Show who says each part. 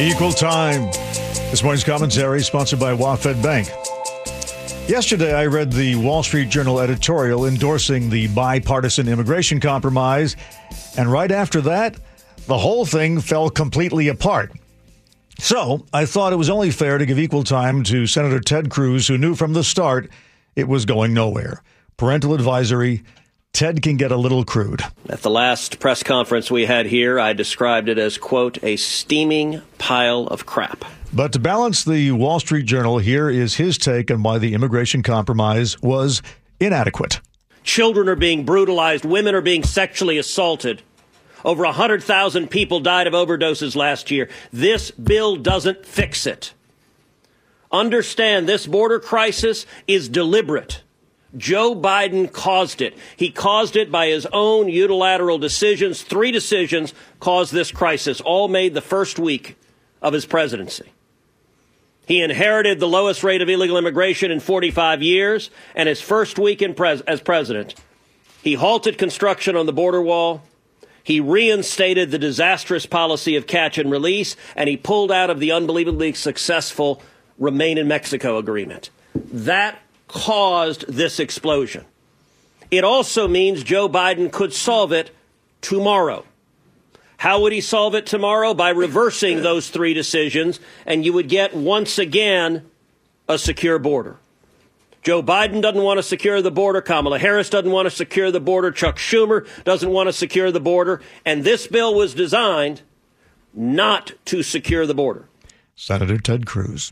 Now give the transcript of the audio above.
Speaker 1: Equal time. This morning's commentary sponsored by WaFd Bank. Yesterday, I read the Wall Street Journal editorial endorsing the bipartisan immigration compromise, and right after that, the whole thing fell completely apart. So, I thought it was only fair to give equal time to Senator Ted Cruz, who knew from the start it was going nowhere. Parental advisory Ted can get a little crude.
Speaker 2: At the last press conference we had here, I described it as, quote, a steaming pile of crap.
Speaker 1: But to balance the Wall Street Journal, here is his take on why the immigration compromise was inadequate.
Speaker 2: Children are being brutalized, women are being sexually assaulted. Over 100,000 people died of overdoses last year. This bill doesn't fix it. Understand this border crisis is deliberate. Joe Biden caused it. He caused it by his own unilateral decisions. Three decisions caused this crisis, all made the first week of his presidency. He inherited the lowest rate of illegal immigration in 45 years, and his first week pres- as president, he halted construction on the border wall. He reinstated the disastrous policy of catch and release, and he pulled out of the unbelievably successful Remain in Mexico agreement. That caused this explosion. It also means Joe Biden could solve it tomorrow. How would he solve it tomorrow? By reversing those three decisions, and you would get once again a secure border. Joe Biden doesn't want to secure the border. Kamala Harris doesn't want to secure the border. Chuck Schumer doesn't want to secure the border. And this bill was designed not to secure the border.
Speaker 1: Senator Ted Cruz.